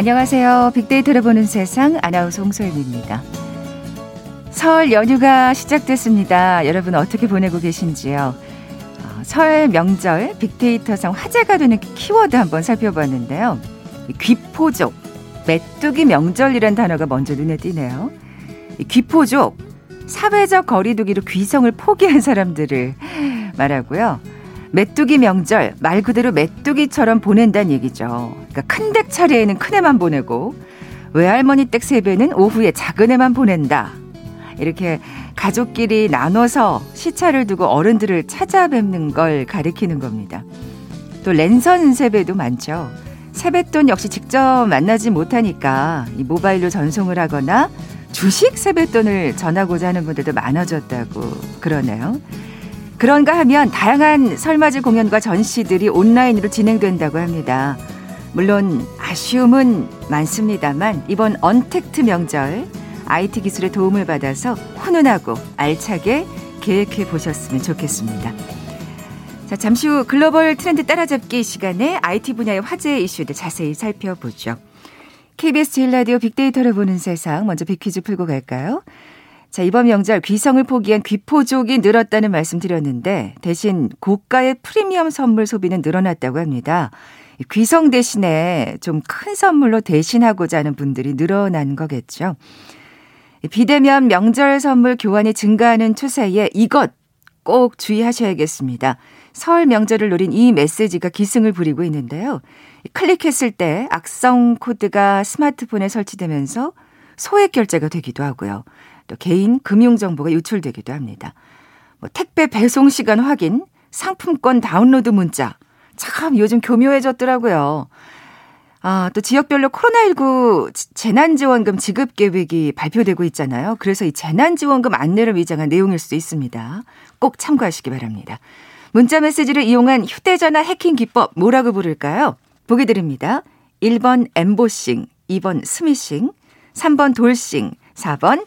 안녕하세요. 빅데이터를 보는 세상 아나운서 홍소연입니다. 설 연휴가 시작됐습니다. 여러분 어떻게 보내고 계신지요? 어, 설 명절 빅데이터상 화제가 되는 키워드 한번 살펴봤는데요. 귀포족, 메뚜기 명절이란 단어가 먼저 눈에 띄네요. 귀포족, 사회적 거리두기로 귀성을 포기한 사람들을 말하고요. 메뚜기 명절 말 그대로 메뚜기처럼 보낸다는 얘기죠. 그러니까 큰 댁 차례에는 큰 애만 보내고 외할머니 댁 세배는 오후에 작은 애만 보낸다. 이렇게 가족끼리 나눠서 시차를 두고 어른들을 찾아뵙는 걸 가리키는 겁니다. 또 랜선 세배도 많죠. 세뱃돈 역시 직접 만나지 못하니까 이 모바일로 전송을 하거나 주식 세뱃돈을 전하고자 하는 분들도 많아졌다고 그러네요. 그런가 하면 다양한 설맞을 공연과 전시들이 온라인으로 진행된다고 합니다. 물론 아쉬움은 많습니다만 이번 언택트 명절 IT 기술의 도움을 받아서 훈훈하고 알차게 계획해 보셨으면 좋겠습니다. 자, 잠시 후 글로벌 트렌드 따라잡기 시간에 IT 분야의 화제 이슈들 자세히 살펴보죠. KBS 제일 라디오 빅데이터를 보는 세상 먼저 빅퀴즈 풀고 갈까요? 자, 이번 명절 귀성을 포기한 귀포족이 늘었다는 말씀 드렸는데 대신 고가의 프리미엄 선물 소비는 늘어났다고 합니다. 귀성 대신에 좀 큰 선물로 대신하고자 하는 분들이 늘어난 거겠죠. 비대면 명절 선물 교환이 증가하는 추세에 이것 꼭 주의하셔야겠습니다. 설 명절을 노린 이 메시지가 기승을 부리고 있는데요. 클릭했을 때 악성 코드가 스마트폰에 설치되면서 소액 결제가 되기도 하고요. 또 개인 금융 정보가 유출되기도 합니다. 뭐 택배 배송 시간 확인, 상품권 다운로드 문자. 참 요즘 교묘해졌더라고요. 아, 또 지역별로 코로나19 재난지원금 지급 계획이 발표되고 있잖아요. 그래서 이 재난지원금 안내를 위장한 내용일 수도 있습니다. 꼭 참고하시기 바랍니다. 문자 메시지를 이용한 휴대전화 해킹 기법 뭐라고 부를까요? 보기 드립니다. 1번 엠보싱, 2번 스미싱, 3번 돌싱, 4번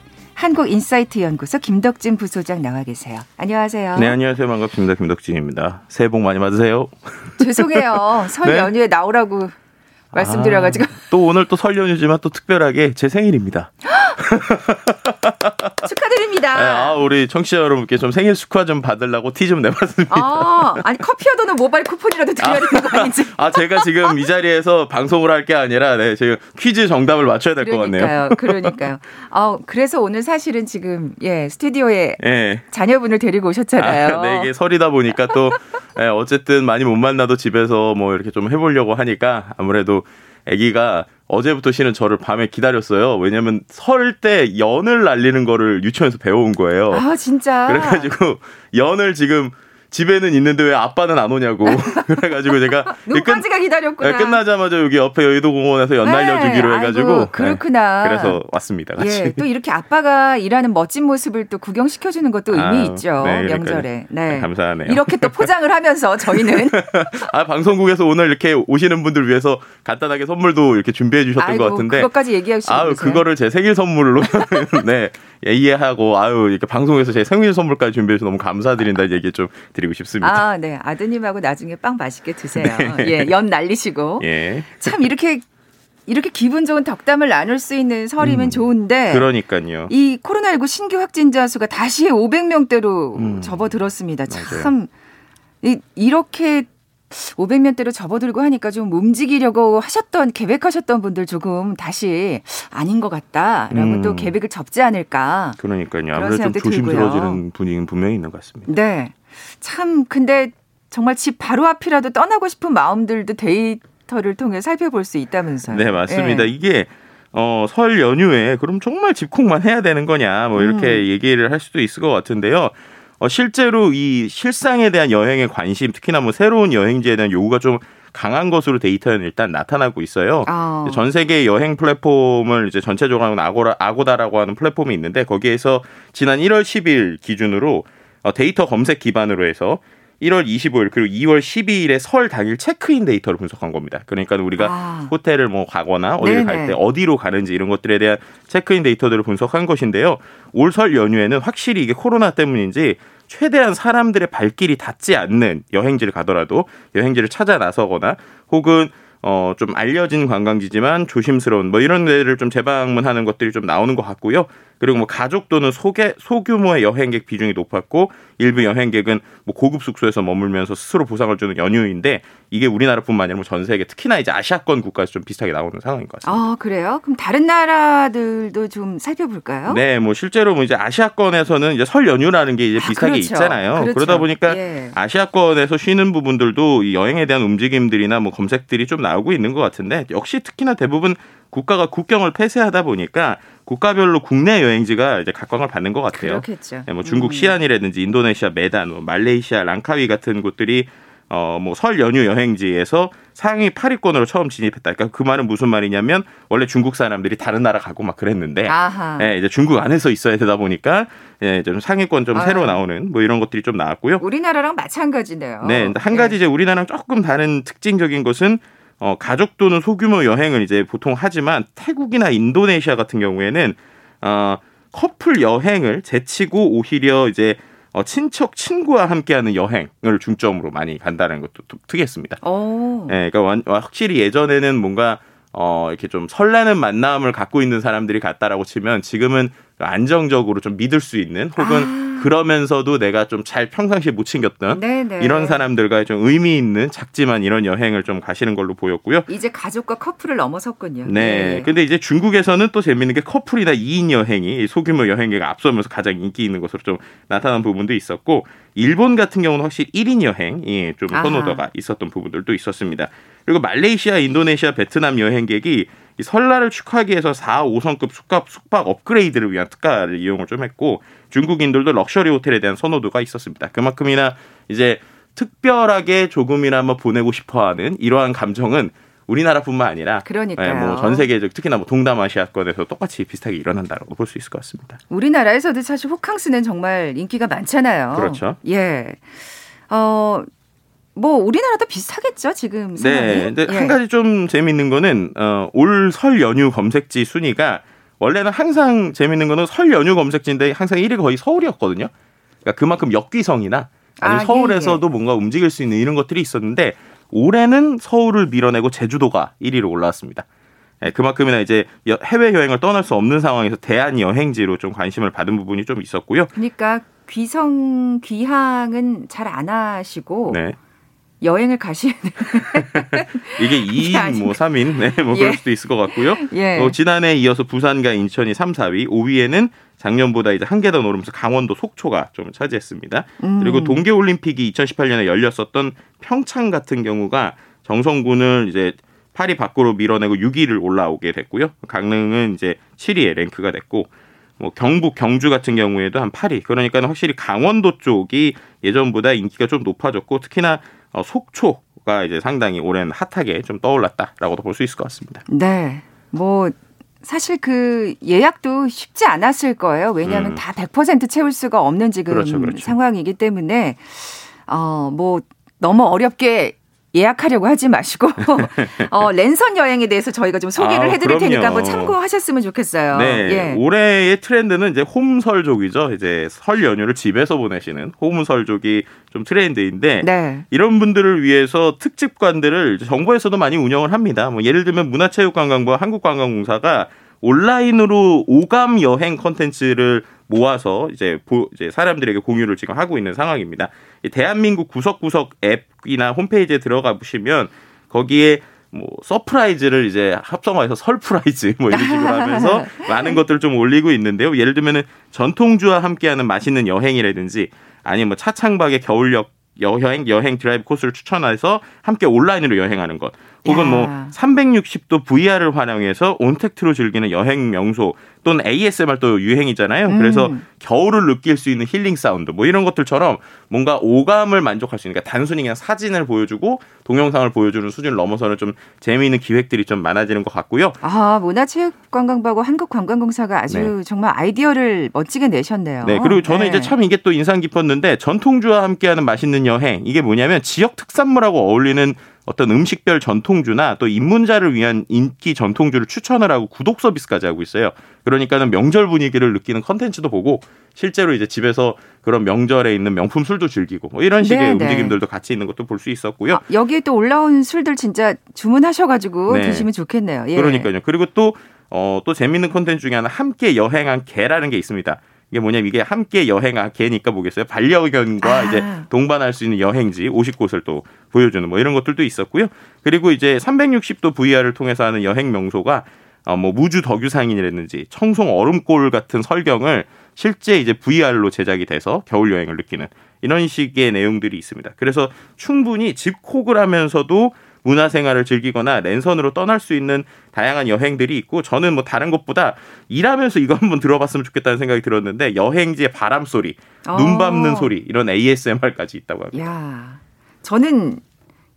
한국인사이트 연구소 김덕진 부소장 나와 계세요. 안녕하세요. 네, 안녕하세요. 반갑습니다. 김덕진입니다. 새해 복 많이 받으세요. 죄송해요. 설 네? 연휴에 나오라고 말씀드려가지고. 아, 또 오늘 또 설 연휴지만 또 특별하게 제 생일입니다. 축하드립니다. 네, 아, 우리 청취자 여러분께 좀 생일 축하 좀 받으려고 티 좀 내봤습니다. 아, 아니 커피와 도는 모바일 쿠폰이라도 드려야 되는 거 아니지? 아, 제가 지금 이 자리에서 방송을 할 게 아니라 네, 지금 퀴즈 정답을 맞춰야 될 것 같네요. 그러니까요. 아, 그래서 오늘 사실은 지금 예 스튜디오에 네. 자녀분을 데리고 오셨잖아요. 아, 네, 이게 설이다 보니까 또 네, 어쨌든 많이 못 만나도 집에서 뭐 이렇게 좀 해보려고 하니까 아무래도 아기가 어제부터 쉬는 저를 밤에 기다렸어요. 왜냐면 설 때 연을 날리는 거를 유치원에서 배워온 거예요. 아, 진짜? 그래가지고 연을 지금 집에는 있는데 왜 아빠는 안 오냐고. 그래가지고 제가 눈까지가 기다렸구나. 네, 끝나자마자 여기 옆에 여의도공원에서 연 날려주기로 네, 해가지고 아이고, 그렇구나. 네, 그래서 왔습니다. 같이. 예, 또 이렇게 아빠가 일하는 멋진 모습을 또 구경시켜주는 것도 의미 아, 있죠 네, 명절에. 네. 감사하네요. 이렇게 또 포장을 하면서 저희는 아 방송국에서 오늘 이렇게 오시는 분들 위해서 간단하게 선물도 이렇게 준비해 주셨던 아이고, 것 같은데. 그것까지 얘기하시고 아 그거를 제 생일 선물로 네 이해하고 아유 이렇게 방송에서 제 생일 선물까지 준비해 주셔서 너무 감사드린다는 얘기 좀 드리고 싶습니다. 아, 네. 아드님하고 나중에 빵 맛있게 드세요. 네. 예, 연 날리시고. 예. 참 이렇게 이렇게 기분 좋은 덕담을 나눌 수 있는 설이면 음, 좋은데. 그러니까요. 이 코로나19 신규 확진자 수가 다시 500명대로 음, 접어들었습니다. 참, 이, 이렇게 500년대로 접어들고 하니까 좀 움직이려고 하셨던 계획하셨던 분들 조금 다시 아닌 것 같다라고 음. 또 계획을 접지 않을까. 그러니까요. 아무래도 좀 조심스러워지는 분위기는 분명히 있는 것 같습니다. 네. 참 근데 정말 집 바로 앞이라도 떠나고 싶은 마음들도 데이터를 통해 살펴볼 수 있다면서요. 네, 맞습니다. 네. 이게 어, 설 연휴에 그럼 정말 집콕만 해야 되는 거냐 뭐 이렇게 음. 얘기를 할 수도 있을 것 같은데요. 어, 실제로 이 실상에 대한 여행의 관심, 특히나 뭐 새로운 여행지에 대한 요구가 좀 강한 것으로 데이터는 일단 나타나고 있어요. 어. 전 세계 여행 플랫폼을 이제 전체적으로 하는 아고라, 아고다라고 하는 플랫폼이 있는데 거기에서 지난 1월 10일 기준으로 어, 데이터 검색 기반으로 해서 1월 25일 그리고 2월 12일에 설 당일 체크인 데이터를 분석한 겁니다. 그러니까 우리가 아. 호텔을 뭐 가거나 어디를 갈 때 어디로 가는지 이런 것들에 대한 체크인 데이터들을 분석한 것인데요. 올 설 연휴에는 확실히 이게 코로나 때문인지 최대한 사람들의 발길이 닿지 않는 여행지를 가더라도 여행지를 찾아 나서거나 혹은 어, 좀 알려진 관광지지만 조심스러운 뭐 이런 데를 좀 재방문하는 것들이 좀 나오는 것 같고요. 그리고 뭐 가족 또는 소개, 소규모의 여행객 비중이 높았고 일부 여행객은 뭐 고급 숙소에서 머물면서 스스로 보상을 주는 연휴인데 이게 우리나라뿐만 아니라 뭐전 세계 특히나 이제 아시아권 국가에서 좀 비슷하게 나오는 상황인 것 같습니다. 아 그래요? 그럼 다른 나라들도 좀 살펴볼까요? 네, 뭐 실제로 뭐 이제 아시아권에서는 이제 설 연휴라는 게 이제 아, 비슷하게 아, 그렇죠. 있잖아요. 그렇죠. 그러다 보니까 예. 아시아권에서 쉬는 부분들도 이 여행에 대한 움직임들이나 뭐 검색들이 좀 나오고 있는 것 같은데 역시 특히나 대부분 국가가 국경을 폐쇄하다 보니까 국가별로 국내 여행지가 이제 각광을 받는 것 같아요. 그렇겠죠. 네, 뭐 중국 음. 시안이라든지 인도네시아 메단, 뭐 말레이시아 랑카위 같은 곳들이 어, 뭐, 설 연휴 여행지에서 상위 8위권으로 처음 진입했다. 그러니까 그 말은 무슨 말이냐면, 원래 중국 사람들이 다른 나라 가고 막 그랬는데, 예, 이제 중국 안에서 있어야 되다 보니까, 예, 좀 상위권 좀 아유. 새로 나오는 뭐 이런 것들이 좀 나왔고요. 우리나라랑 마찬가지네요. 네. 한 가지 예. 이제 우리나라랑 조금 다른 특징적인 것은, 어, 가족 또는 소규모 여행을 이제 보통 하지만 태국이나 인도네시아 같은 경우에는, 어, 커플 여행을 제치고 오히려 이제 어, 친척 친구와 함께하는 여행을 중점으로 많이 간다는 것도 특이했습니다. 오. 네, 그러니까 확실히 예전에는 뭔가 어, 이렇게 좀 설레는 만남을 갖고 있는 사람들이 같다라고 치면 지금은 안정적으로 좀 믿을 수 있는 혹은 아. 그러면서도 내가 좀 잘 평상시에 못 챙겼던 네네. 이런 사람들과 좀 의미 있는 작지만 이런 여행을 좀 가시는 걸로 보였고요. 이제 가족과 커플을 넘어섰군요. 네. 네. 근데 이제 중국에서는 또 재밌는 게 커플이나 2인 여행이 소규모 여행객가 앞서면서 가장 인기 있는 것으로 좀 나타난 부분도 있었고 일본 같은 경우는 확실히 1인 여행이 좀 선호도가 아하. 있었던 부분들도 있었습니다. 그리고 말레이시아, 인도네시아, 베트남 여행객이 이 설날을 축하하기 위해서 4, 5성급 숙박, 숙박 업그레이드를 위한 특가를 이용을 좀 했고 중국인들도 럭셔리 호텔에 대한 선호도가 있었습니다. 그만큼이나 이제 특별하게 조금이나마 보내고 싶어하는 이러한 감정은 우리나라뿐만 아니라 그러니까요. 네, 뭐전 세계적 특히나 뭐 동남아시아권에서 똑같이 비슷하게 일어난다고 볼 수 있을 것 같습니다. 우리나라에서도 사실 호캉스는 정말 인기가 많잖아요. 그렇죠. 예. 어. 뭐 우리나라도 비슷하겠죠 지금 상황이. 네, 근데 예. 한 가지 좀 재미있는 거는 어, 올 설 연휴 검색지 순위가 원래는 항상 재밌는 거는 설 연휴 검색지인데 항상 1위가 거의 서울이었거든요. 그러니까 그만큼 역귀성이나 아니면 아, 서울에서도 예, 예. 뭔가 움직일 수 있는 이런 것들이 있었는데 올해는 서울을 밀어내고 제주도가 1위로 올라왔습니다. 예, 그만큼이나 이제 해외 여행을 떠날 수 없는 상황에서 대한 여행지로 좀 관심을 받은 부분이 좀 있었고요. 그러니까 귀성 귀향은 잘 안 하시고 네. 여행을 가시는 이게 2인 뭐 3인 네, 뭐 그럴 예. 수도 있을 것 같고요. 예. 어, 지난해에 이어서 부산과 인천이 3, 4위, 5위에는 작년보다 이제 한개더 오르면서 강원도 속초가 좀 차지했습니다. 음. 그리고 동계 올림픽이 2018년에 열렸었던 평창 같은 경우가 정성군을 이제 8위 밖으로 밀어내고 6위를 올라오게 됐고요. 강릉은 이제 7위에 랭크가 됐고 뭐 경북 경주 같은 경우에도 한 8위. 그러니까 확실히 강원도 쪽이 예전보다 인기가 좀 높아졌고 특히나 어, 속초가 이제 상당히 올해는 핫하게 좀 떠올랐다라고도 볼 수 있을 것 같습니다. 네. 뭐 사실 그 예약도 쉽지 않았을 거예요. 왜냐하면 음. 다100% 채울 수가 없는 지금 그렇죠, 그렇죠. 상황이기 때문에 어뭐 너무 어렵게 예약하려고 하지 마시고 어, 랜선 여행에 대해서 저희가 좀 소개를 아, 해드릴 그럼요. 테니까 한번 참고하셨으면 좋겠어요. 네, 예. 올해의 트렌드는 이제 홈설족이죠. 이제 설 연휴를 집에서 보내시는 홈설족이 좀 트렌드인데 네. 이런 분들을 위해서 특집관들을 정부에서도 많이 운영을 합니다. 뭐 예를 들면 문화체육관광부와 한국관광공사가 온라인으로 오감 여행 컨텐츠를 모아서 이제, 보, 이제 사람들에게 공유를 지금 하고 있는 상황입니다. 대한민국 구석구석 앱이나 홈페이지에 들어가 보시면 거기에 뭐 surprise를 이제 합성화해서 설프라이즈 뭐 이런 식으로 하면서 많은 것들을 좀 올리고 있는데요. 예를 들면은 전통주와 함께하는 맛있는 여행이라든지 아니면 뭐 차창 밖의 겨울역 여행 여행 드라이브 코스를 추천해서 함께 온라인으로 여행하는 것. 혹은 뭐 야. 뭐 360도 VR을 활용해서 온택트로 즐기는 여행 명소 또는 ASMR 또 유행이잖아요. 음. 그래서 겨울을 느낄 수 있는 힐링 사운드 뭐 이런 것들처럼 뭔가 오감을 만족할 수 있는 그러니까 단순히 그냥 사진을 보여주고 동영상을 보여주는 수준을 넘어서는 좀 재미있는 기획들이 좀 많아지는 것 같고요. 아 문화체육관광부하고 한국관광공사가 아주 네. 정말 아이디어를 멋지게 내셨네요. 네 그리고 저는 네. 이제 참 이게 또 인상 깊었는데 전통주와 함께하는 맛있는 여행 이게 뭐냐면 지역 특산물하고 어울리는 어떤 음식별 전통주나 또 입문자를 위한 인기 전통주를 추천을 하고 구독 서비스까지 하고 있어요. 그러니까는 명절 분위기를 느끼는 컨텐츠도 보고 실제로 이제 집에서 그런 명절에 있는 명품 술도 즐기고 뭐 이런 식의 네네. 네. 움직임들도 같이 있는 것도 볼 수 있었고요. 아, 여기에 또 올라온 술들 진짜 주문하셔가지고 네. 드시면 좋겠네요. 예. 그러니까요. 그리고 또 어, 또 재밌는 컨텐츠 중에 하나 함께 여행한 개라는 게 있습니다. 이게 뭐냐면 이게 함께 여행하게니까 보겠어요. 반려견과 아. 이제 동반할 수 있는 여행지 50곳을 또 보여주는 뭐 이런 것들도 있었고요. 그리고 이제 360도 VR을 통해서 하는 여행 명소가 어, 뭐 무주 덕유상인이라든지 청송 얼음골 같은 설경을 실제 이제 VR로 제작이 돼서 겨울 여행을 느끼는 이런 식의 내용들이 있습니다. 그래서 충분히 집콕을 하면서도 문화생활을 즐기거나 랜선으로 떠날 수 있는 다양한 여행들이 있고 저는 뭐 다른 것보다 일하면서 이거 한번 들어봤으면 좋겠다는 생각이 들었는데 여행지의 바람 소리, 어. 눈 밟는 소리 이런 ASMR까지 있다고 합니다. 야, 저는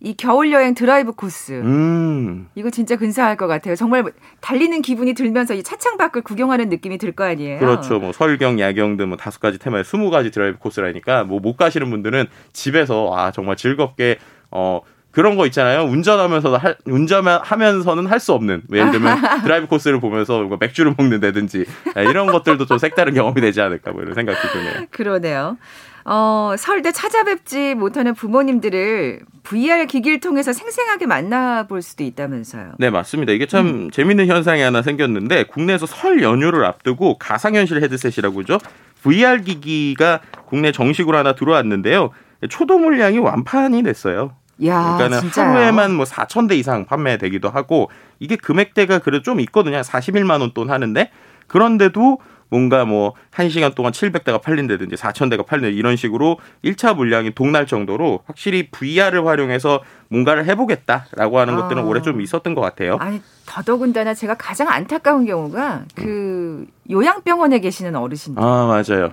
이 겨울 여행 드라이브 코스 음. 이거 진짜 근사할 것 같아요. 정말 달리는 기분이 들면서 이 차창 밖을 구경하는 느낌이 들 거 아니에요. 그렇죠. 뭐 설경, 야경 등 뭐 다섯 가지 테마에 스무 가지 드라이브 코스라니까 뭐 못 가시는 분들은 집에서 아 정말 즐겁게 어 그런 거 있잖아요. 운전하면서도 할, 운전하면서는 할 수 없는 예를 들면 드라이브 코스를 보면서 뭐 맥주를 먹는다든지 네, 이런 것들도 좀 색다른 경험이 되지 않을까 뭐 이런 생각이 드네요. 그러네요. 어, 설때 찾아뵙지 못하는 부모님들을 VR 기기를 통해서 생생하게 만나볼 수도 있다면서요. 네, 맞습니다. 이게 참 음. 재밌는 현상이 하나 생겼는데 국내에서 설 연휴를 앞두고 가상현실 헤드셋이라고 죠 VR 기기가 국내 정식으로 하나 들어왔는데요. 초도 물량이 완판이 됐어요. 야, 그러니까는 진짜요? 하루에만 뭐 4천 대 이상 판매되기도 하고 이게 금액대가 그래도 좀 있거든요. 41만 원 돈 하는데 그런데도 뭔가 뭐 1시간 동안 700대가 팔린다든지 4,000대가 팔린다 이런 식으로 1차 물량이 동날 정도로 확실히 VR을 활용해서 뭔가를 해보겠다라고 하는 아. 것들은 올해 좀 있었던 것 같아요. 아니 더더군다나 제가 가장 안타까운 경우가 그 요양병원에 계시는 어르신들. 아 맞아요.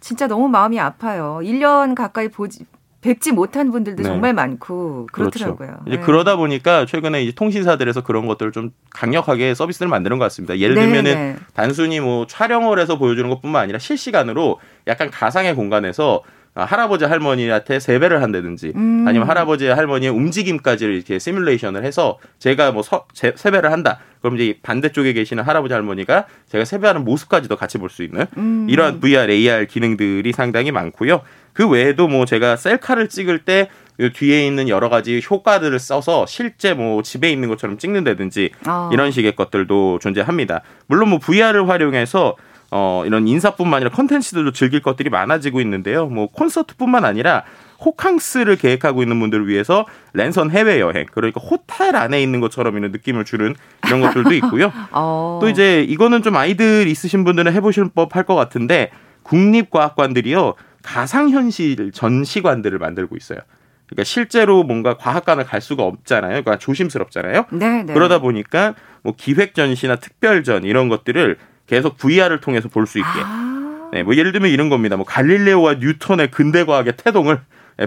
진짜 너무 마음이 아파요. 1년 가까이 보지 뵙지 못한 분들도 네. 정말 많고 그렇더라고요. 그렇죠. 이제 네. 그러다 보니까 최근에 이제 통신사들에서 그런 것들을 좀 강력하게 서비스를 만드는 것 같습니다. 예를 네, 들면은 네. 단순히 뭐 촬영을 해서 보여주는 것뿐만 아니라 실시간으로 약간 가상의 공간에서 할아버지 할머니한테 세배를 한다든지 음. 아니면 할아버지 할머니의 움직임까지 이렇게 시뮬레이션을 해서 제가 뭐 서, 제, 세배를 한다. 그럼 이제 반대쪽에 계시는 할아버지 할머니가 제가 세배하는 모습까지도 같이 볼 수 있는 음. 이러한 VR, AR 기능들이 상당히 많고요. 그 외에도 뭐 제가 셀카를 찍을 때 뒤에 있는 여러 가지 효과들을 써서 실제 뭐 집에 있는 것처럼 찍는다든지 어. 이런 식의 것들도 존재합니다. 물론 뭐 VR을 활용해서 어 이런 인사뿐만 아니라 컨텐츠들도 즐길 것들이 많아지고 있는데요. 뭐 콘서트뿐만 아니라 호캉스를 계획하고 있는 분들을 위해서 랜선 해외 여행 그러니까 호텔 안에 있는 것처럼 이런 느낌을 주는 이런 것들도 있고요. 어. 또 이제 이거는 좀 아이들 있으신 분들은 해보실 법할 것 같은데 국립과학관들이요 가상현실 전시관들을 만들고 있어요. 그러니까 실제로 뭔가 과학관을 갈 수가 없잖아요. 그러니까 조심스럽잖아요. 네, 네. 그러다 보니까 뭐 기획 전시나 특별전 이런 것들을 계속 VR을 통해서 볼 수 있게. 아. 네, 뭐 예를 들면 이런 겁니다. 뭐 갈릴레오와 뉴턴의 근대 과학의 태동을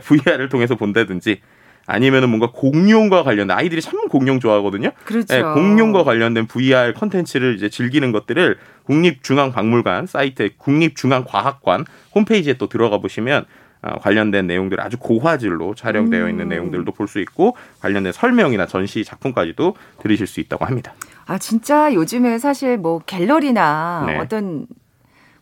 VR을 통해서 본다든지 아니면은 뭔가 공룡과 관련된 아이들이 참 공룡 좋아하거든요. 그렇죠. 네, 공룡과 관련된 VR 컨텐츠를 이제 즐기는 것들을 국립중앙박물관 사이트 국립중앙과학관 홈페이지에 또 들어가 보시면 어, 관련된 내용들 아주 고화질로 촬영되어 있는 음. 내용들도 볼 수 있고 관련된 설명이나 전시 작품까지도 들으실 수 있다고 합니다. 아 진짜 요즘에 사실 뭐 갤러리나 네. 어떤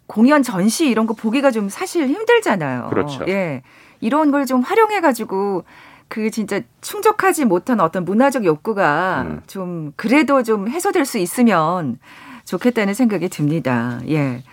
공연 전시 이런 거 보기가 좀 사실 힘들잖아요. 그렇죠. 예. 이런 걸 좀 활용해 가지고 그 진짜 충족하지 못한 어떤 문화적 욕구가 음. 좀 그래도 좀 해소될 수 있으면 좋겠다는 생각이 듭니다. 예.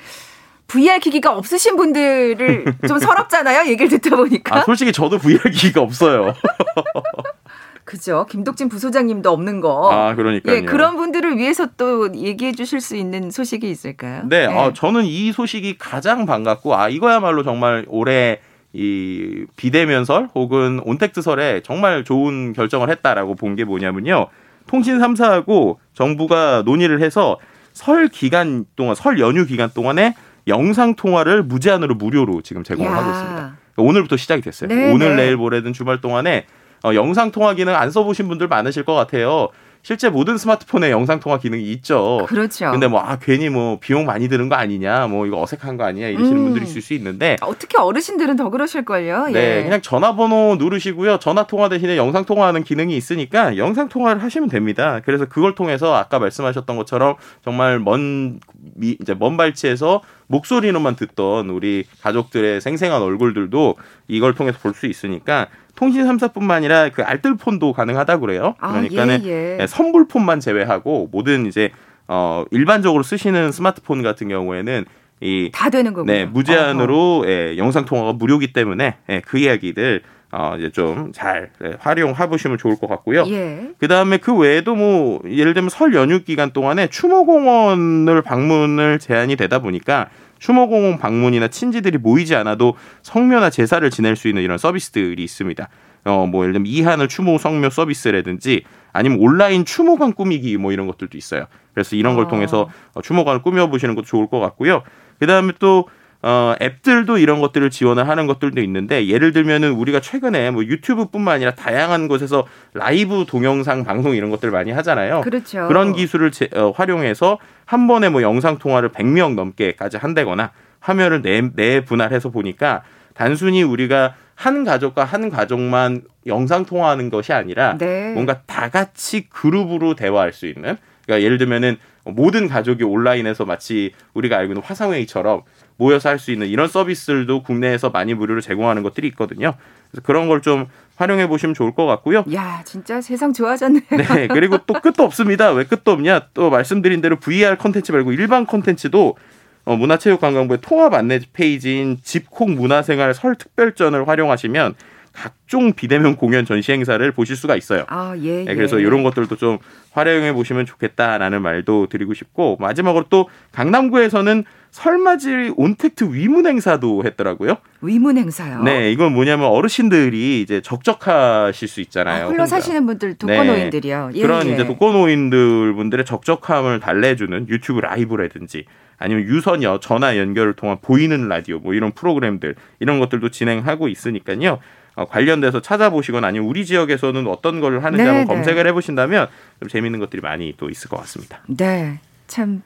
VR 기기가 없으신 분들을 좀 서럽잖아요. 얘기를 듣다 보니까. 아, 솔직히 저도 VR 기기가 없어요. 그죠. 김덕진 부소장님도 없는 거. 아, 그러니까요. 예, 그런 분들을 위해서 또 얘기해 주실 수 있는 소식이 있을까요? 네, 네. 어, 저는 이 소식이 가장 반갑고, 아, 이거야말로 정말 올해 이 비대면설 혹은 온택트설에 정말 좋은 결정을 했다라고 본 게 뭐냐면요. 통신 3사하고 정부가 논의를 해서 설 기간 동안, 설 연휴 기간 동안에 영상 통화를 무제한으로 무료로 지금 제공을 야. 하고 있습니다. 그러니까 오늘부터 시작이 됐어요. 네, 오늘 네. 내일 모레든 주말 동안에 어, 영상 통화 기능 안 써보신 분들 많으실 것 같아요. 실제 모든 스마트폰에 영상 통화 기능이 있죠. 그렇죠. 근데 뭐 아 괜히 뭐 비용 많이 드는 거 아니냐, 뭐 이거 어색한 거 아니냐 이러시는 음. 분들이 있을 수 있는데 어떻게 어르신들은 더 그러실 걸요. 네, 예. 그냥 전화번호 누르시고요. 전화 통화 대신에 영상 통화하는 기능이 있으니까 영상 통화를 하시면 됩니다. 그래서 그걸 통해서 아까 말씀하셨던 것처럼 정말 먼 미, 이제 먼 발치에서 목소리로만 듣던 우리 가족들의 생생한 얼굴들도 이걸 통해서 볼 수 있으니까 통신 3사뿐만 아니라 그 알뜰폰도 가능하다고 그래요. 아, 그러니까는 아, 예, 예. 선불폰만 제외하고 모든 이제 어 일반적으로 쓰시는 스마트폰 같은 경우에는 이 다 되는 거군요. 네, 무제한으로 예, 영상 통화가 무료기 때문에 예, 그 이야기들 어 이제 좀잘 예, 활용해 보시면 좋을 것 같고요. 예. 그다음에 그 외에도 뭐 예를 들면 설 연휴 기간 동안에 추모 공원을 방문을 제한이 되다 보니까 추모공원 방문이나 친지들이 모이지 않아도 성묘나 제사를 지낼 수 있는 이런 서비스들이 있습니다. 어, 뭐, 예를 들면 이하늘 추모 성묘 서비스라든지 아니면 온라인 추모관 꾸미기 뭐 이런 것들도 있어요. 그래서 이런 걸 어. 통해서 추모관을 꾸며보시는 것도 좋을 것 같고요. 그 다음에 또 어, 앱들도 이런 것들을 지원을 하는 것들도 있는데 예를 들면은 우리가 최근에 뭐 유튜브뿐만 아니라 다양한 곳에서 라이브 동영상 방송 이런 것들 을 많이 하잖아요. 그렇죠. 그런 기술을 제, 어, 활용해서 한 번에 뭐 영상 통화를 100명 넘게까지 한다거나 화면을 내, 내 분할해서 보니까 단순히 우리가 한 가족과 한 가족만 영상 통화하는 것이 아니라 네. 뭔가 다 같이 그룹으로 대화할 수 있는 그러니까 예를 들면은 모든 가족이 온라인에서 마치 우리가 알고 있는 화상회의처럼 모여서 할 수 있는 이런 서비스들도 국내에서 많이 무료로 제공하는 것들이 있거든요. 그래서 그런 걸 좀 활용해 보시면 좋을 것 같고요. 야, 진짜 세상 좋아졌네요. 네, 그리고 또 끝도 없습니다. 왜 끝도 없냐? 또 말씀드린 대로 VR 컨텐츠 말고 일반 컨텐츠도 어, 문화체육관광부의 통합 안내 페이지인 집콕 문화생활 설 특별전을 활용하시면 각종 비대면 공연 전시 행사를 보실 수가 있어요. 아, 예, 네, 그래서 예. 이런 것들도 좀 활용해 보시면 좋겠다라는 말도 드리고 싶고 마지막으로 또 강남구에서는 설맞이 온택트 위문 행사도 했더라고요. 위문 행사요? 네, 이건 뭐냐면 어르신들이 이제 적적하실 수 있잖아요. 아, 홀로 사시는 분들 독거노인들이요. 네. 예, 그런 예. 이제 독거노인들 분들의 적적함을 달래주는 유튜브 라이브라든지 아니면 유선 여 전화 연결을 통한 보이는 라디오 뭐 이런 프로그램들 이런 것들도 진행하고 있으니까요. 어, 관련돼서 찾아보시거나 아니면 우리 지역에서는 어떤 걸 하는지 네, 한번 네. 검색을 해보신다면 좀 재미있는 것들이 많이 또 있을 것 같습니다. 네, 참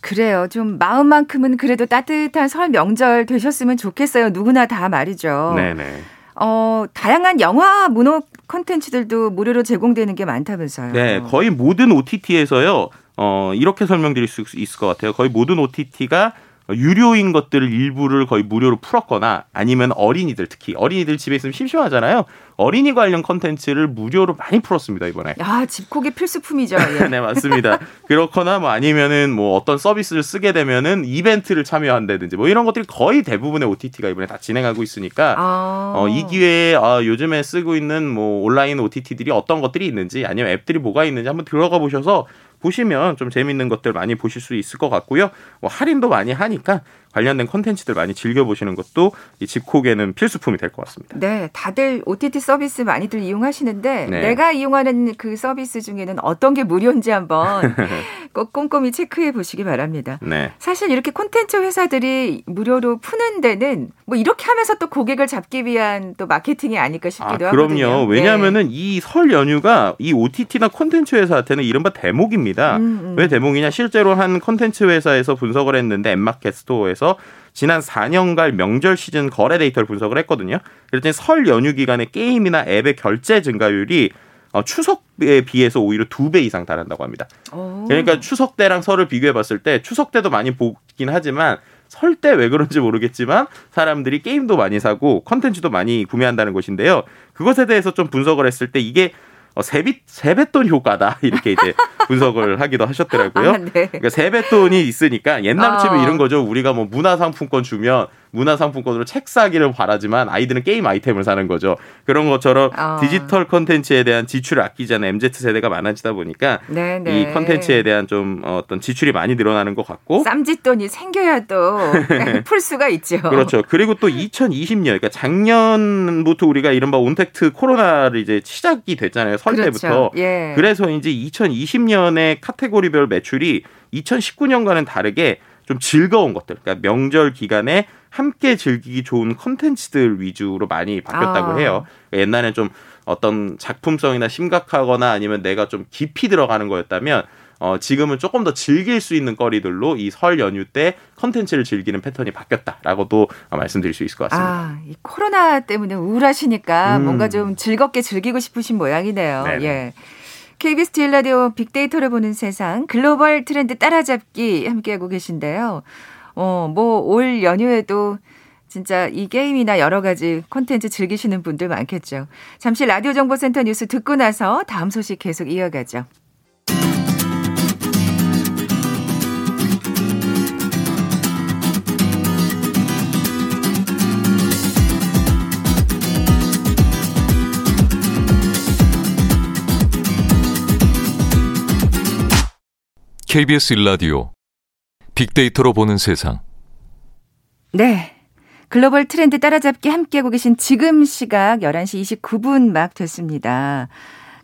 그래요. 좀 마음만큼은 그래도 따뜻한 설 명절 되셨으면 좋겠어요. 누구나 다 말이죠. 네네. 어, 다양한 영화 문화 콘텐츠들도 무료로 제공되는 게 많다면서요. 네, 거의 모든 OTT에서요. 어, 이렇게 설명드릴 수 있을 것 같아요. 거의 모든 OTT가 유료인 것들을 일부를 거의 무료로 풀었거나 아니면 어린이들 특히 어린이들 집에 있으면 심심하잖아요. 어린이 관련 컨텐츠를 무료로 많이 풀었습니다 이번에. 야 집콕의 필수품이죠. 예. 네 맞습니다. 그렇거나 뭐 아니면은 뭐 어떤 서비스를 쓰게 되면은 이벤트를 참여한다든지 뭐 이런 것들이 거의 대부분의 OTT가 이번에 다 진행하고 있으니까 아. 어, 이 기회에 아, 요즘에 쓰고 있는 뭐 온라인 OTT들이 어떤 것들이 있는지 아니면 앱들이 뭐가 있는지 한번 들어가 보셔서 보시면 좀 재밌는 것들 많이 보실 수 있을 것 같고요. 뭐 할인도 많이 하니까 관련된 콘텐츠들 많이 즐겨보시는 것도 이 집콕에는 필수품이 될 것 같습니다. 네, 다들 OTT 서비스 많이들 이용하시는데 네. 내가 이용하는 그 서비스 중에는 어떤 게 무료인지 한번 꼭 꼼꼼히 체크해 보시기 바랍니다. 네. 사실 이렇게 콘텐츠 회사들이 무료로 푸는 데는 뭐 이렇게 하면서 또 고객을 잡기 위한 또 마케팅이 아닐까 싶기도 아, 그럼요. 하거든요. 왜냐하면은 네. 이 설 연휴가 이 OTT나 콘텐츠 회사한테는 이른바 대목입니다. 음, 음. 왜 대목이냐? 실제로 한 콘텐츠 회사에서 분석을 했는데 앱마켓 원스토어에서 통해서 지난 4년간 명절 시즌 거래 데이터를 분석을 했거든요. 그랬더니 설 연휴 기간에 게임이나 앱의 결제 증가율이 어, 추석에 비해서 오히려 두 배 이상 달한다고 합니다. 오. 그러니까 추석 때랑 설을 비교해 봤을 때 추석 때도 많이 보긴 하지만 설 때 왜 그런지 모르겠지만 사람들이 게임도 많이 사고 컨텐츠도 많이 구매한다는 것인데요. 그것에 대해서 좀 분석을 했을 때 이게 어, 세비 세뱃돈 효과다 이렇게 이제 분석을 하기도 하셨더라고요. 아, 네. 그러니까 세뱃돈이 있으니까 옛날 치면 어. 이런 거죠. 우리가 뭐 문화상품권 주면 문화상품권으로 책 사기를 바라지만 아이들은 게임 아이템을 사는 거죠. 그런 것처럼 어. 디지털 컨텐츠에 대한 지출을 아끼지 않는 MZ 세대가 많아지다 보니까 네, 네. 이 컨텐츠에 대한 좀 어떤 지출이 많이 늘어나는 것 같고 쌈짓돈이 생겨야 또 풀 수가 있죠. 그렇죠. 그리고 또 2020년, 그러니까 작년부터 우리가 이른바 온택트 코로나를 이제 시작이 됐잖아요. 설 때부터. 그렇죠. 예. 그래서인지 2020년에 카테고리별 매출이 2019년과는 다르게 좀 즐거운 것들, 그러니까 명절 기간에 함께 즐기기 좋은 컨텐츠들 위주로 많이 바뀌었다고 아. 해요. 그러니까 옛날엔 좀 어떤 작품성이나 심각하거나 아니면 내가 좀 깊이 들어가는 거였다면 어, 지금은 조금 더 즐길 수 있는 거리들로 이 설 연휴 때 컨텐츠를 즐기는 패턴이 바뀌었다라고도 어, 말씀드릴 수 있을 것 같습니다. 아, 이 코로나 때문에 우울하시니까 음. 뭔가 좀 즐겁게 즐기고 싶으신 모양이네요. 네네. 예. KBS 제일 라디오 빅데이터를 보는 세상 글로벌 트렌드 따라잡기 함께하고 계신데요. 어, 뭐 올 연휴에도 진짜 이 게임이나 여러 가지 콘텐츠 즐기시는 분들 많겠죠. 잠시 라디오 정보센터 뉴스 듣고 나서 다음 소식 계속 이어가죠. KBS 일라디오 빅데이터로 보는 세상. 네. 글로벌 트렌드 따라잡기 함께하고 계신 지금 시각 11시 29분 막 됐습니다.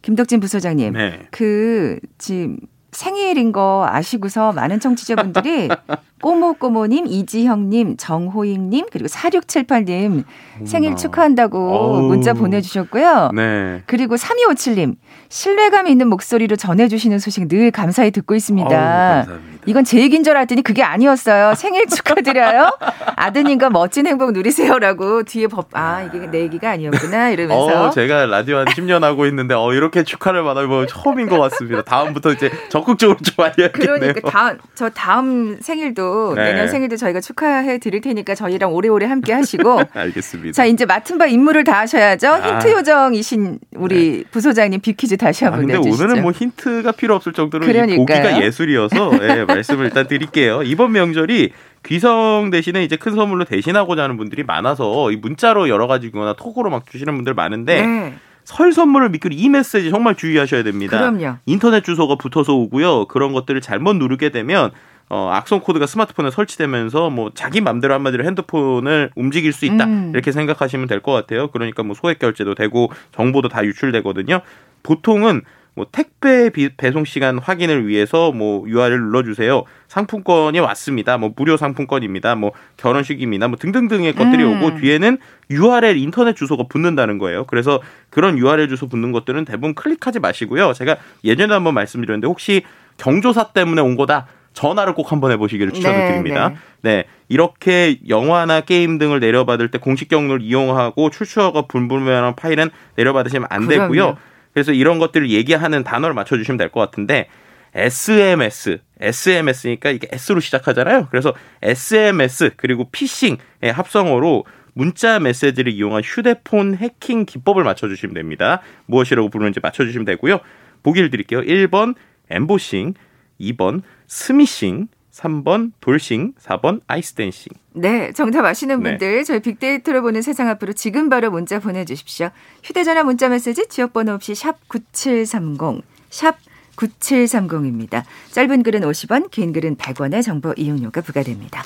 김덕진 부소장님. 네. 그, 지금 생일인 거 아시고서 많은 청취자분들이 꼬모꼬모님, 이지형님, 정호익님, 그리고 4678님 생일 축하한다고. 문자 보내주셨고요. 네. 그리고 3257님, 신뢰감 있는 목소리로 전해주시는 소식 늘 감사히 듣고 있습니다. 어우. 이건 제 얘기인 줄 알았더니 그게 아니었어요. 생일 축하드려요. 아드님과 멋진 행복 누리세요라고 뒤에 법, 아, 이게 내 얘기가 아니었구나. 이러면서. 어, 제가 라디오 한 10년 하고 있는데 어, 이렇게 축하를 받아보면 처음인 것 같습니다. 다음부터 이제 적극적으로 좀 알려야겠네요. 그러니까 다음, 저 다음 생일도, 네. 내년 생일도 저희가 축하해 드릴 테니까 저희랑 오래오래 함께 하시고. 알겠습니다. 자, 이제 맡은 바 임무를 다 하셔야죠. 아. 힌트 요정이신 우리 부소장님 빅퀴즈 다시 아, 한번 근데 내주시죠. 오늘은 뭐 힌트가 필요 없을 정도로 그러니까요. 보기가 예술이어서 예, 말씀을 일단 드릴게요. 이번 명절이 귀성 대신에 이제 큰 선물로 대신하고자 하는 분들이 많아서 이 문자로 여러 가지 거나 톡으로 막 주시는 분들 많은데 네. 설 선물을 믿고 이 메시지 정말 주의하셔야 됩니다. 그럼요. 인터넷 주소가 붙어서 오고요. 그런 것들을 잘못 누르게 되면 어, 악성 코드가 스마트폰에 설치되면서 뭐 자기 맘대로 한마디로 핸드폰을 움직일 수 있다 음. 이렇게 생각하시면 될 것 같아요. 그러니까 뭐 소액 결제도 되고 정보도 다 유출되거든요. 보통은 뭐 택배 비- 배송 시간 확인을 위해서 뭐 URL 눌러주세요. 상품권이 왔습니다. 뭐 무료 상품권입니다. 뭐 결혼식입니다. 뭐 등등등의 것들이 음. 오고 뒤에는 URL 인터넷 주소가 붙는다는 거예요. 그래서 그런 URL 주소 붙는 것들은 대부분 클릭하지 마시고요. 제가 예전에 한번 말씀드렸는데 혹시 경조사 때문에 온 거다. 전화를 꼭 한번 해보시기를 추천을 네, 드립니다. 네. 네. 이렇게 영화나 게임 등을 내려받을 때 공식 경로를 이용하고 출처가 불분명한 파일은 내려받으시면 안 그럼요. 되고요. 그래서 이런 것들을 얘기하는 단어를 맞춰주시면 될 것 같은데 SMS, SMS니까 이게 S로 시작하잖아요. 그래서 SMS 그리고 피싱의 합성어로 문자 메시지를 이용한 휴대폰 해킹 기법을 맞춰주시면 됩니다. 무엇이라고 부르는지 맞춰주시면 되고요. 보기를 드릴게요. 1번 엠보싱, 2번 스미싱, 3번 돌싱, 4번 아이스댄싱. 네, 정답 아시는 네. 분들 저희 빅데이터로 보는 세상 앞으로 지금 바로 문자 보내주십시오. 휴대전화 문자 메시지 지역번호 없이 샵 9730, 샵 9730입니다. 짧은 글은 50원, 긴 글은 100원의 정보 이용료가 부과됩니다.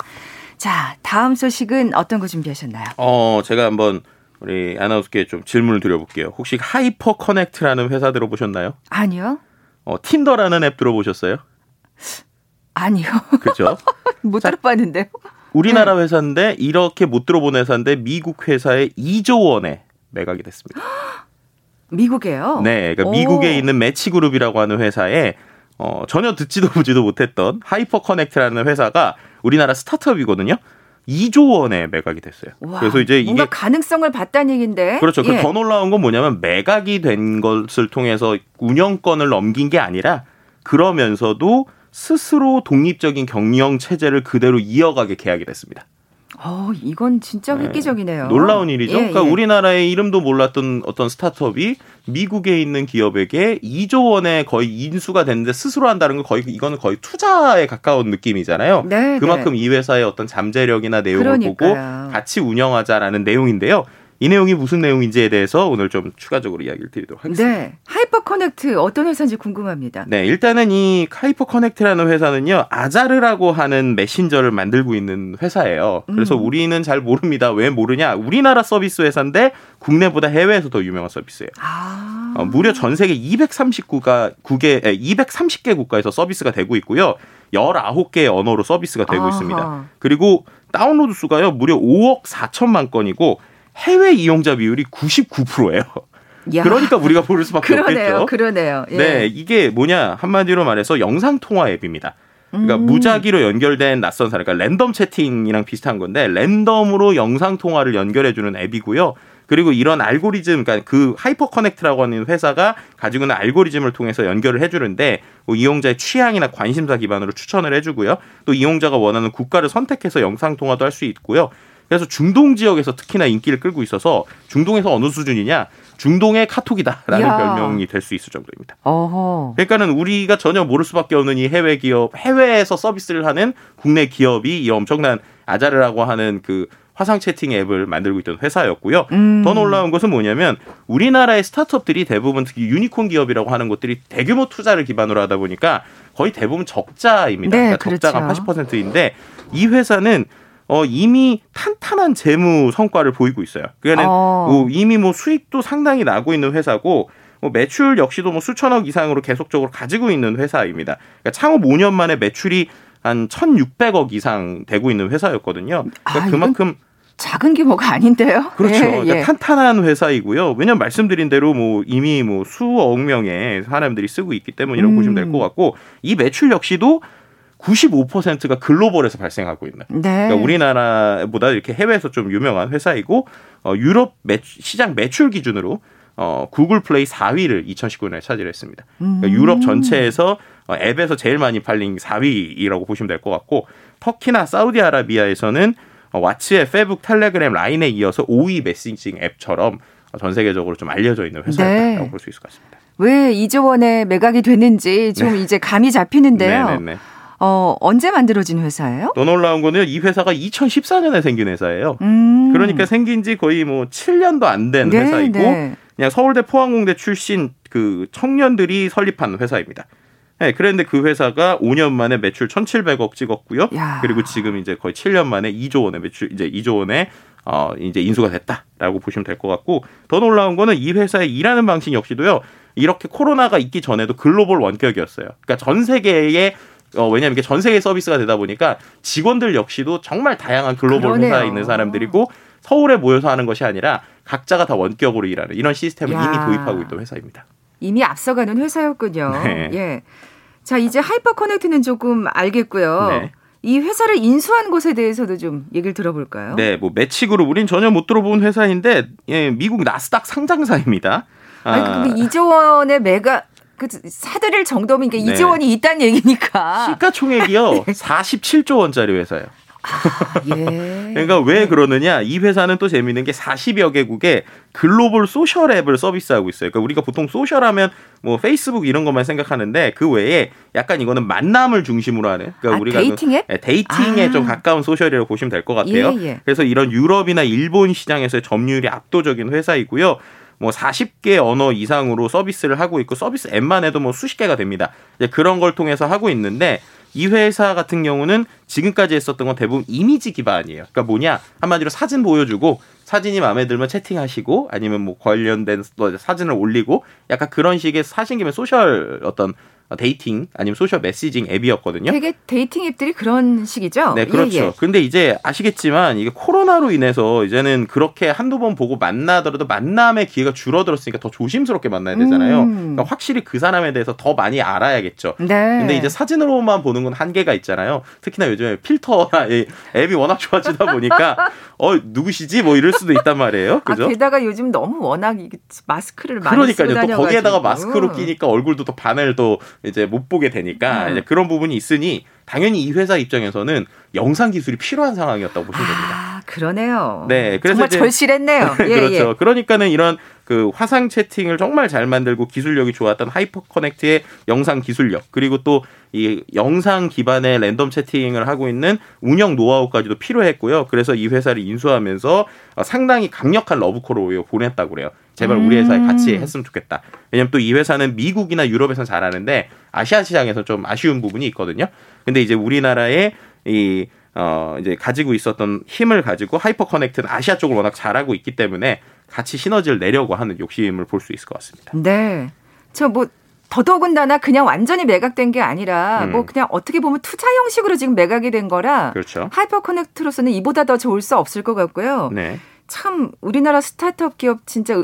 자, 다음 소식은 어떤 거 준비하셨나요? 어, 제가 한번 우리 아나운서께 좀 질문을 드려볼게요. 혹시 하이퍼 커넥트라는 회사 들어보셨나요? 아니요, 어, 틴더라는 앱 들어보셨어요? 아니요. 그렇죠. 못 들어봤는데요. 우리나라 회사인데 이렇게 못 들어본 회사인데 미국 회사에 2조 원에 매각이 됐습니다. 미국에요? 네, 그러니까 오. 미국에 있는 매치 그룹이라고 하는 회사에 어, 전혀 듣지도 보지도 못했던 하이퍼 커넥트라는 회사가 우리나라 스타트업이거든요. 2조 원에 매각이 됐어요. 와, 그래서 이제 뭔가 이게 가능성을 봤다는 얘기인데. 그렇죠. 그 예. 더 놀라운 건 뭐냐면 매각이 된 것을 통해서 운영권을 넘긴 게 아니라 그러면서도 스스로 독립적인 경영 체제를 그대로 이어가게 계약이 됐습니다. 어, 이건 진짜 획기적이네요. 놀라운 일이죠. 예, 그러니까 예. 우리나라의 이름도 몰랐던 어떤 스타트업이 미국에 있는 기업에게 2조 원의 거의 인수가 됐는데 스스로 한다는 건 거의 이거는 거의 투자에 가까운 느낌이잖아요. 네, 그만큼 네. 이 회사의 어떤 잠재력이나 내용을 그러니까요. 보고 같이 운영하자라는 내용인데요. 이 내용이 무슨 내용인지에 대해서 오늘 좀 추가적으로 이야기를 드리도록 하겠습니다. 네. 하이퍼 커넥트 어떤 회사인지 궁금합니다. 네, 일단은 이 하이퍼 커넥트라는 회사는요, 아자르라고 하는 메신저를 만들고 있는 회사예요. 그래서 음. 우리는 잘 모릅니다. 왜 모르냐? 우리나라 서비스 회사인데 국내보다 해외에서 더 유명한 서비스예요. 아. 어, 무려 전 세계 239가 국에 230개 국가에서 서비스가 되고 있고요. 19개의 언어로 서비스가 되고 아하. 있습니다. 그리고 다운로드 수가요, 무려 5억 4천만 건이고 해외 이용자 비율이 99%예요. 야. 그러니까 우리가 모를 수밖에 그러네요. 없겠죠. 그러네요. 예. 네, 이게 뭐냐 한마디로 말해서 영상 통화 앱입니다. 그러니까 음. 무작위로 연결된 낯선 사람, 그러니까 랜덤 채팅이랑 비슷한 건데 랜덤으로 영상 통화를 연결해주는 앱이고요. 그리고 이런 알고리즘, 그러니까 그 하이퍼 커넥트라고 하는 회사가 가지고 있는 알고리즘을 통해서 연결을 해주는데 뭐 이용자의 취향이나 관심사 기반으로 추천을 해주고요. 또 이용자가 원하는 국가를 선택해서 영상 통화도 할 수 있고요. 그래서 중동 지역에서 특히나 인기를 끌고 있어서 중동에서 어느 수준이냐? 중동의 카톡이다라는 이야. 별명이 될 수 있을 정도입니다. 어허. 그러니까는 우리가 전혀 모를 수밖에 없는 이 해외 기업, 해외에서 서비스를 하는 국내 기업이 이 엄청난 아자르라고 하는 그 화상 채팅 앱을 만들고 있던 회사였고요. 음. 더 놀라운 것은 뭐냐면 우리나라의 스타트업들이 대부분 특히 유니콘 기업이라고 하는 것들이 대규모 투자를 기반으로 하다 보니까 거의 대부분 적자입니다. 네, 그러니까 적자가 그렇죠. 80%인데 이 회사는 어, 이미 탄탄한 재무 성과를 보이고 있어요. 그러니까 어. 뭐 이미 뭐 수익도 상당히 나고 있는 회사고 뭐 매출 역시도 뭐 수천억 이상으로 계속적으로 가지고 있는 회사입니다. 그러니까 창업 5년 만에 매출이 한 1,600억 이상 되고 있는 회사였거든요. 그러니까 아, 그만큼 작은 규모가 아닌데요. 그렇죠. 예, 그러니까 예. 탄탄한 회사이고요. 왜냐면 말씀드린 대로 뭐 이미 뭐 수억 명의 사람들이 쓰고 있기 때문이라고 음. 보시면 될 것 같고 이 매출 역시도 95%가 글로벌에서 발생하고 있는. 네. 그러니까 우리나라보다 이렇게 해외에서 좀 유명한 회사이고 어, 유럽 매, 시장 매출 기준으로 어, 구글 플레이 4위를 2019년에 차지했습니다. 그러니까 음. 유럽 전체에서 어, 앱에서 제일 많이 팔린 4위라고 보시면 될 것 같고 터키나 사우디아라비아에서는 어, 왓츠앱, 페북, 텔레그램, 라인에 이어서 5위 메시징 앱처럼 어, 전 세계적으로 좀 알려져 있는 회사라고 네. 볼수 있을 것 같습니다. 왜 2조 원에 매각이 됐는지 좀 이제 감이 잡히는데요. 네. 네네네. 어, 언제 만들어진 회사예요? 더 놀라운 거는 이 회사가 2014년에 생긴 회사예요. 음. 그러니까 생긴 지 거의 뭐 7년도 안된 네, 회사이고 네. 그냥 서울대 포항공대 출신 그 청년들이 설립한 회사입니다. 네, 그런데 그 회사가 5년 만에 매출 1,700억 찍었고요. 야. 그리고 지금 이제 거의 7년 만에 2조 원의 매출 이제 2조 원의 어 이제 인수가 됐다라고 보시면 될 것 같고 더 놀라운 거는 이 회사의 일하는 방식 역시도요. 이렇게 코로나가 있기 전에도 글로벌 원격이었어요. 그러니까 전 세계에 어, 왜냐면 이게 전 세계 서비스가 되다 보니까 직원들 역시도 정말 다양한 글로벌 그러네요. 회사에 있는 사람들이고 서울에 모여서 하는 것이 아니라 각자가 다 원격으로 일하는 이런 시스템을 야. 이미 도입하고 있던 회사입니다. 이미 앞서가는 회사였군요. 네. 예. 자, 이제 하이퍼 커넥트는 조금 알겠고요. 네. 이 회사를 인수한 곳에 대해서도 좀 얘기를 들어볼까요? 네, 뭐 매치그룹 우린 전혀 못 들어본 회사인데 예, 미국 나스닥 상장사입니다. 아니, 아, 근데 2조 원의 매각 그 사들일 정도면 이게 네. 2조 원이 있다는 얘기니까. 시가총액이요 47조 원짜리 회사예요. 아, 예. 그러니까 왜 그러느냐? 이 회사는 또 재미있는 게 40여 개국에 글로벌 social 앱을 서비스하고 있어요. 그러니까 우리가 보통 social 하면 뭐 페이스북 이런 것만 생각하는데 그 외에 약간 이거는 만남을 중심으로 하는. 그러니까 아, 우리가 dating 앱? 그, 예, dating에 아. 좀 가까운 social이라고 보시면 될 것 같아요. 예, 예. 그래서 이런 유럽이나 일본 시장에서의 점유율이 압도적인 회사이고요. 뭐 40개 언어 이상으로 서비스를 하고 있고 서비스 앱만 해도 뭐 수십 개가 됩니다. 이제 그런 걸 통해서 하고 있는데 이 회사 같은 경우는 지금까지 했었던 건 대부분 이미지 기반이에요. 그러니까 뭐냐 한마디로 사진 보여주고 사진이 마음에 들면 채팅하시고 아니면 뭐 관련된 사진을 올리고 약간 그런 식의 사진 기반의 social 어떤 dating 아니면 social messaging 앱이었거든요. 되게 dating 앱들이 그런 식이죠? 네, 그렇죠. 예, 예. 근데 이제 아시겠지만 이게 코로나로 인해서 이제는 그렇게 한두 번 보고 만나더라도 만남의 기회가 줄어들었으니까 더 조심스럽게 만나야 되잖아요. 음. 그러니까 확실히 그 사람에 대해서 더 많이 알아야겠죠. 네. 근데 이제 사진으로만 보는 건 한계가 있잖아요. 특히나 요즘에 필터나 이 앱이 워낙 좋아지다 보니까 어 누구시지 뭐 이럴 수도 있단 말이에요. 그죠? 아, 게다가 요즘 너무 워낙 마스크를 많이 쓰고 그러니까요. 또 다녀가지고. 거기에다가 마스크로 끼니까 얼굴도 또 반을 또 이제 못 보게 되니까 음. 이제 그런 부분이 있으니 당연히 이 회사 입장에서는 영상 기술이 필요한 상황이었다고 보시면 됩니다. 아, 그러네요. 네, 그래서 정말 이제- 절실했네요. 예, 그렇죠. 예. 그러니까는 이런 그 화상 채팅을 정말 잘 만들고 기술력이 좋았던 하이퍼 커넥트의 영상 기술력 그리고 또 이 영상 기반의 랜덤 채팅을 하고 있는 운영 노하우까지도 필요했고요. 그래서 이 회사를 인수하면서 어, 상당히 강력한 러브콜을 보냈다고 그래요. 제발 우리 회사에 음. 같이 했으면 좋겠다. 왜냐면 또 이 회사는 미국이나 유럽에서는 잘하는데 아시아 시장에서 좀 아쉬운 부분이 있거든요. 근데 이제 우리나라의 이 어, 이제 가지고 있었던 힘을 가지고 하이퍼 커넥트는 아시아 쪽을 워낙 잘하고 있기 때문에 같이 시너지를 내려고 하는 욕심을 볼 수 있을 것 같습니다. 네. 저 뭐 더더군다나 그냥 완전히 매각된 게 아니라 음. 뭐 그냥 어떻게 보면 투자 형식으로 지금 매각이 된 거라 그렇죠. 하이퍼 커넥트로서는 이보다 더 좋을 수 없을 것 같고요. 네. 참 우리나라 스타트업 기업 진짜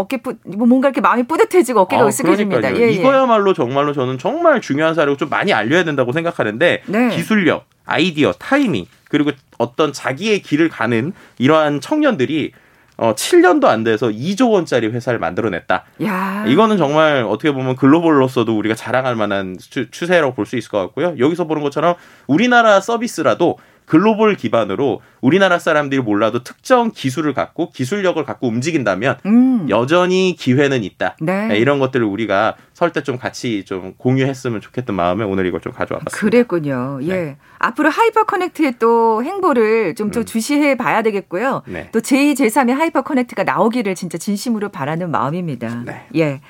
어깨 뿌, 뭐 뭔가 이렇게 마음이 뿌듯해지고 어깨가 아, 으쓱해집니다. 예, 예. 이거야말로 정말로 저는 정말 중요한 사례고 좀 많이 알려야 된다고 생각하는데 네. 기술력, 아이디어, 타이밍 그리고 어떤 자기의 길을 가는 이러한 청년들이 어, 7년도 안 돼서 2조 원짜리 회사를 만들어냈다. 야. 이거는 정말 어떻게 보면 글로벌로서도 우리가 자랑할 만한 추, 추세라고 볼 수 있을 것 같고요. 여기서 보는 것처럼 우리나라 서비스라도 글로벌 기반으로 우리나라 사람들이 몰라도 특정 기술을 갖고 기술력을 갖고 움직인다면 음. 여전히 기회는 있다. 네. 네, 이런 것들을 우리가 설 때 좀 같이 좀 공유했으면 좋겠던 마음에 오늘 이걸 좀 가져와 봤습니다. 그랬군요. 예. 네. 앞으로 하이퍼 커넥트의 또 행보를 좀더 음. 주시해 봐야 되겠고요. 네. 또 제2, 제3의 하이퍼 커넥트가 나오기를 진짜 진심으로 바라는 마음입니다. 네. 예.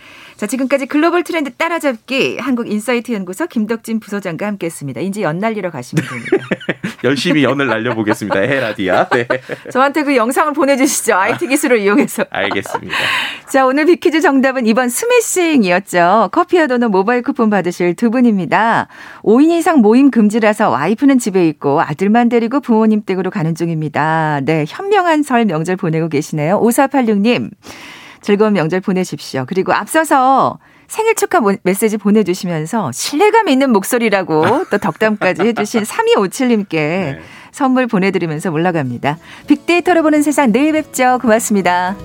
자, 지금까지 글로벌 트렌드 따라잡기 한국인사이트 연구소 김덕진 부소장과 함께 했습니다. 이제 연 날리러 가시면 됩니다. 열심히 연을 날려보겠습니다. 헤라디야. 네. 저한테 그 영상을 보내주시죠. IT 기술을 이용해서. 알겠습니다. 자, 오늘 비퀴즈 정답은 이번 스매싱이었죠. 커피와 도넛 모바일 쿠폰 받으실 두 분입니다. 5인 이상 모임 금지라서 와이프는 집에 있고 아들만 데리고 부모님 댁으로 가는 중입니다. 네, 현명한 설 명절 보내고 계시네요. 5486님. 즐거운 명절 보내십시오. 그리고 앞서서 생일 축하 모- 메시지 보내주시면서 신뢰감 있는 목소리라고 또 덕담까지 해주신 3257님께 네. 선물 보내드리면서 올라갑니다. 빅데이터로 보는 세상 내일 뵙죠. 고맙습니다.